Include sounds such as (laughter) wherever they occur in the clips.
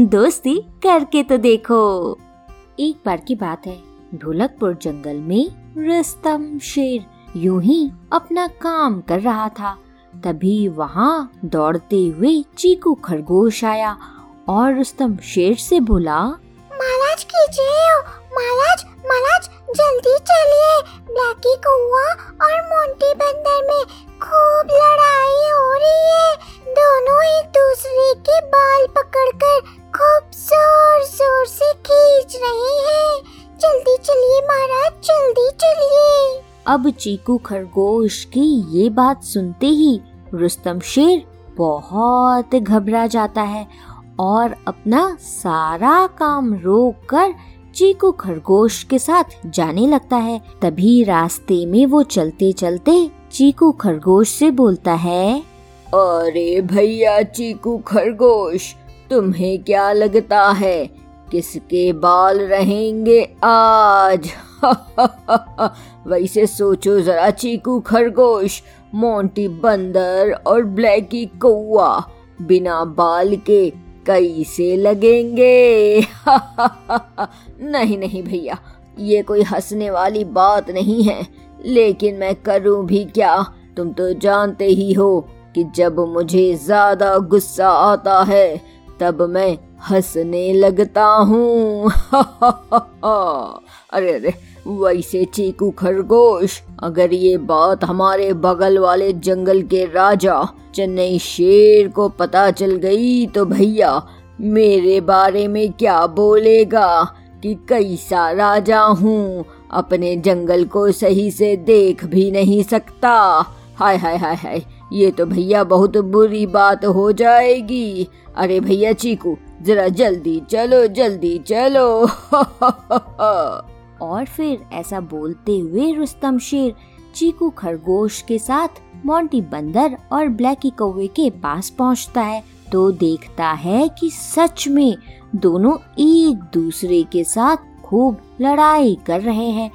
दोस्ती करके तो देखो। एक बार की बात है ढोलकपुर जंगल में रस्तम शेर यूँ ही अपना काम कर रहा था। तभी वहाँ दौड़ते हुए चीकू खरगोश आया और रस्तम शेर से बोला, महाराज, कीजिए। महाराज महाराज, जल्दी चलिए। ब्लैकी कौआ और मोंटी बंदर में खूब लड़ाई हो रही है। दोनों एक दूसरे के बाल पकड़कर खूब ज़ोर ज़ोर से खींच रहे हैं। जल्दी चलिए महाराज, जल्दी चलिए। अब चीकू खरगोश की ये बात सुनते ही रुस्तम शेर बहुत घबरा जाता है और अपना सारा काम रोक कर चीकू खरगोश के साथ जाने लगता है। तभी रास्ते में वो चलते चलते चीकू खरगोश से बोलता है, अरे भैया चीकू खरगोश, तुम्हें क्या लगता है? किसके बाल रहेंगे आज? (laughs) वैसे सोचो जरा चीकू खरगोश, मोंटी बंदर और ब्लैकी कौआ बिना बाल के कैसे लगेंगे? (laughs) नहीं नहीं भैया, ये कोई हंसने वाली बात नहीं है, लेकिन मैं करूँ भी क्या? तुम तो जानते ही हो कि जब मुझे ज़्यादा गुस्सा आता है, तब मैं हंसने लगता हूँ। (laughs) अरे अरे, वैसे चीकू खरगोश, अगर ये बात हमारे बगल वाले जंगल के राजा चेन्नई शेर को पता चल गई तो भैया, मेरे बारे में क्या बोलेगा कि कैसा राजा हूँ, अपने जंगल को सही से देख भी नहीं सकता। हाय हाय हाय हाय, ये तो भैया बहुत बुरी बात हो जाएगी। अरे भैया चीकू, जरा जल्दी चलो जल्दी चलो। (laughs) और फिर ऐसा बोलते हुए रुस्तम शेर, चीकू खरगोश के साथ मोंटी बंदर और ब्लैकी कौवे के पास पहुँचता है। तो देखता है कि सच में दोनों एक दूसरे के साथ खूब लड़ाई कर रहे हैं।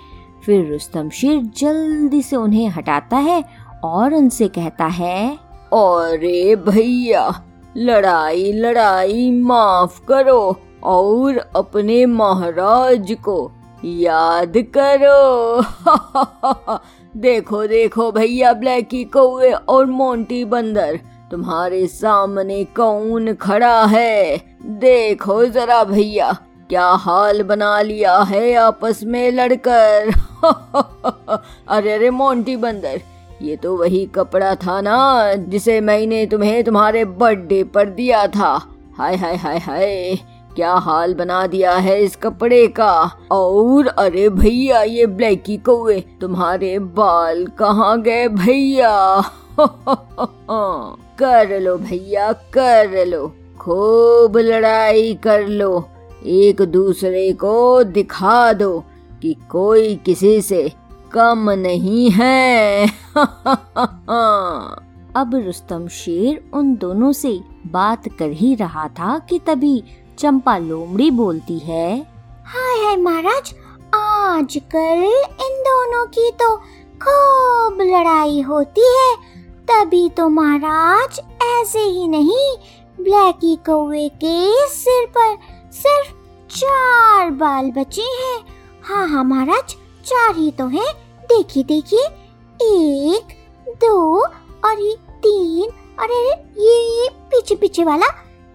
फिर रुस्तम शेर जल्दी से उन्हें हटाता है और उनसे कहता है, अरे भैया, लड़ाई लड़ाई माफ़ करो और अपने महाराज को याद करो। (laughs) देखो देखो भैया, ब्लैकी कौए और मोंटी बंदर, तुम्हारे सामने कौन खड़ा है? देखो जरा भैया, क्या हाल बना लिया है आपस में लड़कर? (laughs) अरे अरे मोंटी बंदर ये तो वही कपड़ा था ना, जिसे मैंने तुम्हें तुम्हारे बर्थडे पर दिया था। हाय हाय हाय हाय, क्या हाल बना दिया है इस कपड़े का? और अरे भैया, ये ब्लैकी कौए, तुम्हारे बाल कहाँ गए भैया? (laughs) कर लो भैया, कर लो। खूब लड़ाई कर लो। एक दूसरे को दिखा दो कि कोई किसी से कम नहीं है। (laughs) अब रुस्तम शेर उन दोनों से बात कर ही रहा था कि तभी चंपा लोमड़ी बोलती है, हाय हाय महाराज, आजकल इन दोनों की तो खूब लड़ाई होती है। तभी तो महाराज ऐसे ही नहीं, ब्लैकी कौवे के सिर पर सिर्फ़ चार बाल बचे हैं। हाँ हाँ महाराज, चार ही तो हैं। देखिए देखिए। एक, दो, और ये तीन, और ये पीछे पीछे वाला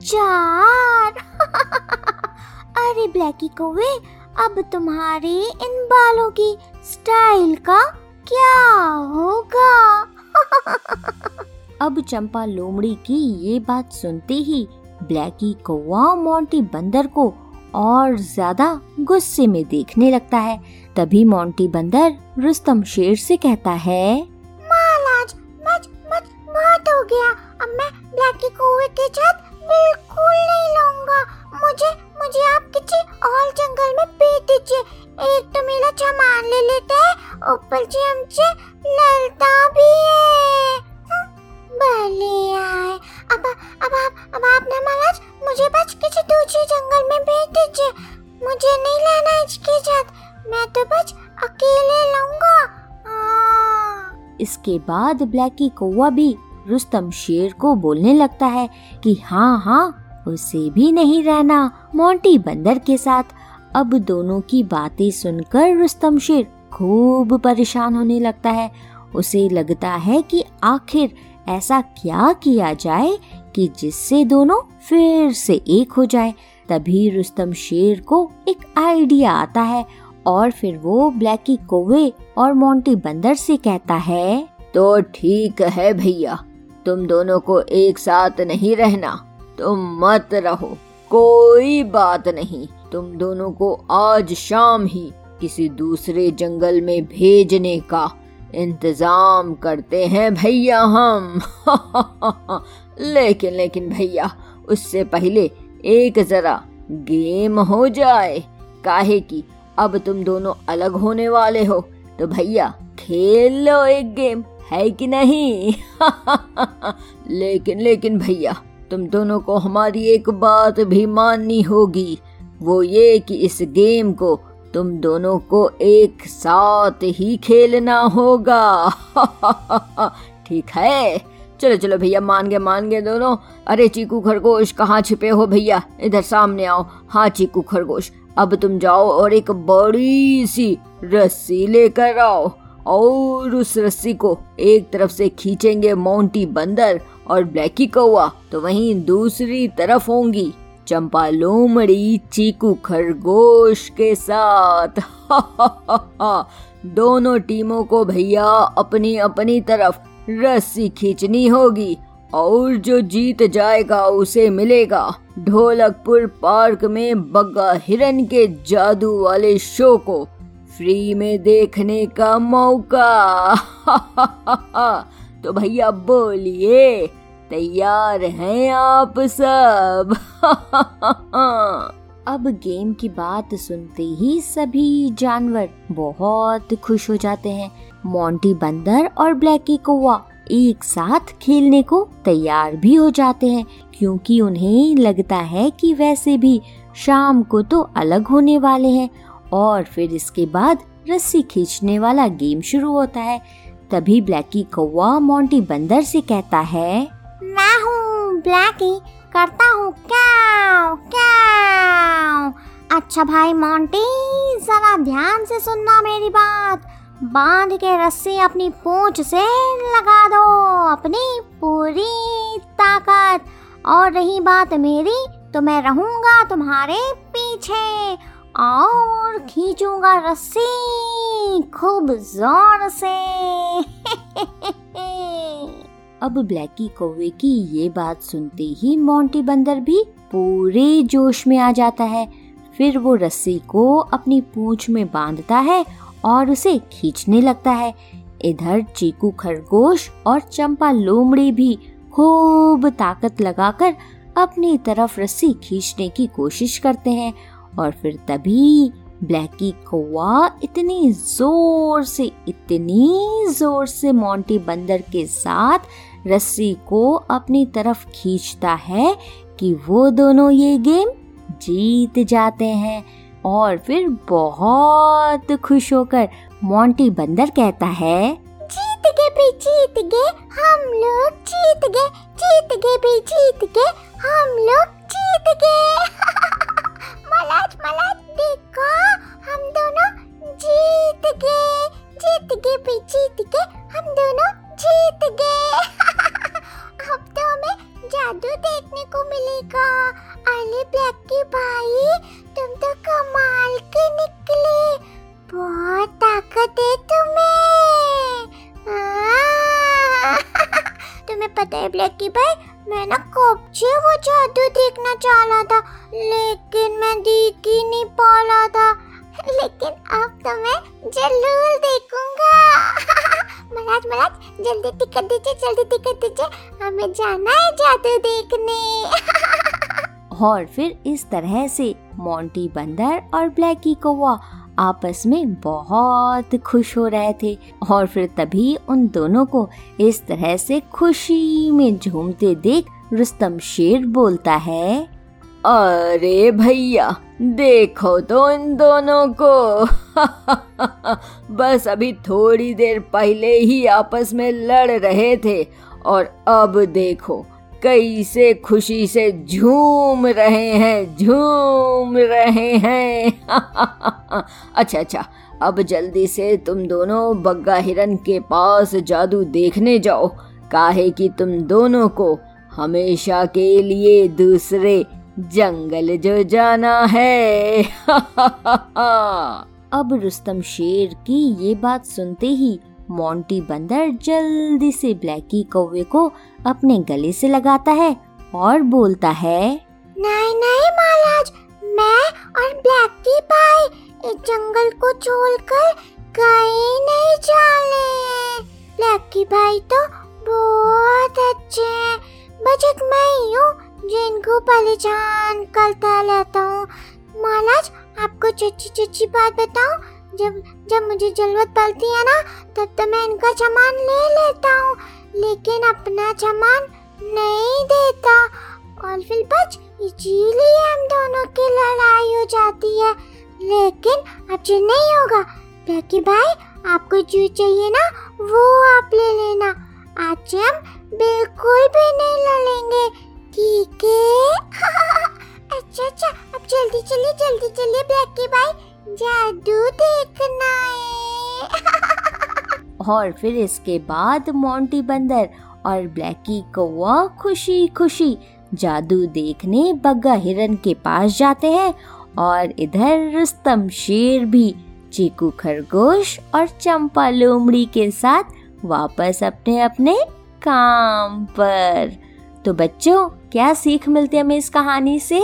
चार। (laughs) अरे ब्लैकी कौवे अब तुम्हारे इन बालों की स्टाइल का क्या होगा? (laughs) अब चंपा लोमड़ी की ये बात सुनते ही ब्लैकी कौवा मोंटी बंदर को और ज़्यादा गुस्से में देखने लगता है। तभी मोंटी बंदर रुस्तम शेर से कहता है महाराज मच मच बहुत हो गया। अब मैं ब्लैकी कुएँ के साथ बिल्कुल नहीं लूँगा मुझे मुझे आप किसी और जंगल में भेज दीजिए। एक तो मेरा सामान ले लेता है ऊपर से हमसे लड़ता भी है। हम्म, भले आए। अब अब आप अब आप ना महाराज मुझे बस किसी दूसरे जंगल में भेज दीजिए मुझे नहीं लाना इसके साथ। मैं तो बस अकेले लूँगा। इसके बाद ब्लैकी कौवा भी रुस्तम शेर को बोलने लगता है कि हाँ हाँ उसे भी नहीं रहना मोंटी बंदर के साथ। अब दोनों की बातें सुनकर रुस्तम शेर खूब परेशान होने लगता है। उसे लगता है कि आखिर ऐसा क्या किया जाए कि जिससे दोनों फिर से एक हो जाए। तभी रुस्तम शेर को एक आइडिया आता है और फिर वो ब्लैकी कोवे और मोंटी बंदर से कहता है तो ठीक है भैया, तुम दोनों को एक साथ नहीं रहना, तुम मत रहो, कोई बात नहीं, तुम दोनों को आज शाम ही किसी दूसरे जंगल में भेजने का इंतज़ाम करते हैं भैया हम। (laughs) लेकिन लेकिन भैया, उससे पहले एक जरा गेम हो जाए। काहे की अब तुम दोनों अलग होने वाले हो। तो भैया, खेल लो एक गेम, है कि नहीं? (laughs) लेकिन लेकिन भैया, तुम दोनों को हमारी एक बात भी माननी होगी। वो ये कि इस गेम को तुम दोनों को एक साथ ही खेलना होगा। (laughs) ठीक है? चलो चलो भैया, मान गए मान गए दोनों। अरे, चीकू खरगोश, कहाँ छिपे हो भैया? इधर सामने आओ। हाँ चीकू खरगोश, अब तुम जाओ और एक बड़ी सी रस्सी लेकर आओ और उस रस्सी को एक तरफ़ से खींचेंगे मोंटी बंदर और ब्लैकी कौआ तो वहीं दूसरी तरफ़ होंगी चंपा लोमड़ी चीकू खरगोश के साथ। हा हा हा हा दोनों टीमों को भैया अपनी अपनी तरफ़ रस्सी खींचनी होगी और जो जीत जाएगा उसे मिलेगा। ढोलकपुर पार्क में बग्गा हिरन के जादू वाले शो को फ्री में देखने का मौका। (laughs) तो भैया बोलिए, तैयार हैं आप सब? (laughs) अब गेम की बात सुनते ही सभी जानवर बहुत खुश हो जाते हैं। मोंटी बंदर और ब्लैकी कौवा एक साथ खेलने को तैयार भी हो जाते हैं, क्योंकि उन्हें लगता है कि वैसे भी शाम को तो अलग होने वाले हैं और फिर इसके बाद रस्सी खींचने वाला गेम शुरू होता है। तभी ब्लैकी कौवा मोंटी बंदर से कहता है, मैं हूँ ब्लैकी करता हूँ। क्या क्या अच्छा भाई मोंटी जरा ध्यान से सुनना मेरी बात। बाँध के रस्सी अपनी पूंछ से लगा दो, अपनी पूरी ताकत। और रही बात मेरी तो मैं रहूँगा तुम्हारे पीछे। और खींचूँगा रस्सी खूब ज़ोर से। (laughs) अब ब्लैकी कौवे की ये बात सुनते ही मोंटी बंदर भी पूरे जोश में आ जाता है। फिर वो रस्सी को अपनी पूंछ में बांधता है और उसे खींचने लगता है। इधर चीकू खरगोश और चंपा लोमड़ी भी खूब ताकत लगाकर अपनी तरफ़ रस्सी खींचने की कोशिश करते हैं और फिर तभी ब्लैकी कौवा इतनी ज़ोर से, इतनी ज़ोर से मोंटी बंदर के साथ रस्सी को अपनी तरफ़ खींचता है कि वो दोनों ये गेम जीत जाते हैं और फिर बहुत खुश होकर मोंटी बंदर कहता है, जीत गए भी जीत गए, हम लोग जीत गए जीत गए भी जीत गए, हम लोग जीत गए। (laughs) मलाज मलाज। है ब्लैकी भाई मैं ना कब से वो जादू देखना चाह रहा था, लेकिन मैं देख ही नहीं पा रहा था। लेकिन अब तो मैं ज़रूर देखूँगा। (laughs) महाराज महाराज, जल्दी टिकट दीजिए, जल्दी टिकट दीजिए। हमें जाना है जादू देखने। (laughs) और फिर इस तरह से मोंटी बंदर और ब्लैकी कौवा आपस में बहुत खुश हो रहे थे और फिर तभी उन दोनों को इस तरह से खुशी में झूमते देख रुस्तम शेर बोलता है, अरे भैया, देखो तो इन दोनों को। (laughs) बस अभी थोड़ी देर पहले ही आपस में लड़ रहे थे और अब देखो कैसे खुशी से झूम रहे हैं, झूम रहे हैं। (laughs) अच्छा अच्छा अब जल्दी से तुम दोनों बग्गा हिरन के पास जादू देखने जाओ। काहे कि तुम दोनों को हमेशा के लिए दूसरे जंगल जो जाना है। (laughs) अब रुस्तम शेर की ये बात सुनते ही मोंटी बंदर जल्दी से ब्लैकी कौवे को अपने गले से लगाता है और बोलता है, नहीं नहीं महाराज, मैं और ब्लैकी भाई इस जंगल को छोड़कर कहीं नहीं चले ब्लैकी भाई तो बहुत अच्छे हैं। बस एक मैं ही हूँ जिनको परेशान करता रहता हूँ। महाराज, आपको चच्ची चच्ची बात बताऊँ? जब जब मुझे ज़रूरत पड़ती है ना, तब तो मैं इनका सामान ले लेता हूँ। लेकिन अपना सामान नहीं देता। और फिर बच इसीलिए हम दोनों की लड़ाई हो जाती है। लेकिन अब जो नहीं होगा। ब्लैकी भाई, आपको जो चाहिए ना, वो आप ले लेना। आज हम बिल्कुल भी नहीं लड़ेंगे। और फिर इसके बाद मोंटी बंदर और ब्लैकी कौवा खुशी खुशी जादू देखने बग्गा हिरन के पास जाते हैं और इधर रुस्तम शेर भी चीकू खरगोश और चंपा लोमड़ी के साथ वापस अपने अपने काम पर। तो बच्चों, क्या सीख मिलती है हमें इस कहानी से?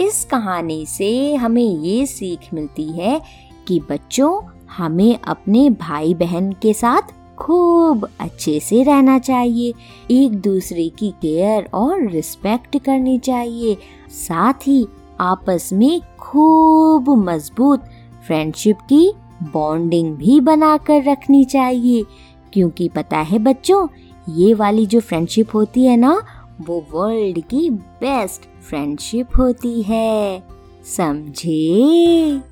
इस कहानी से हमें ये सीख मिलती है कि बच्चों हमें अपने भाई बहन के साथ खूब अच्छे से रहना चाहिए, एक दूसरे की केयर और रिस्पेक्ट करनी चाहिए, साथ ही आपस में खूब मज़बूत फ्रेंडशिप की बॉन्डिंग भी बनाकर रखनी चाहिए, क्योंकि पता है बच्चों, ये वाली जो फ्रेंडशिप होती है ना, वो वर्ल्ड की बेस्ट फ्रेंडशिप होती है। समझे?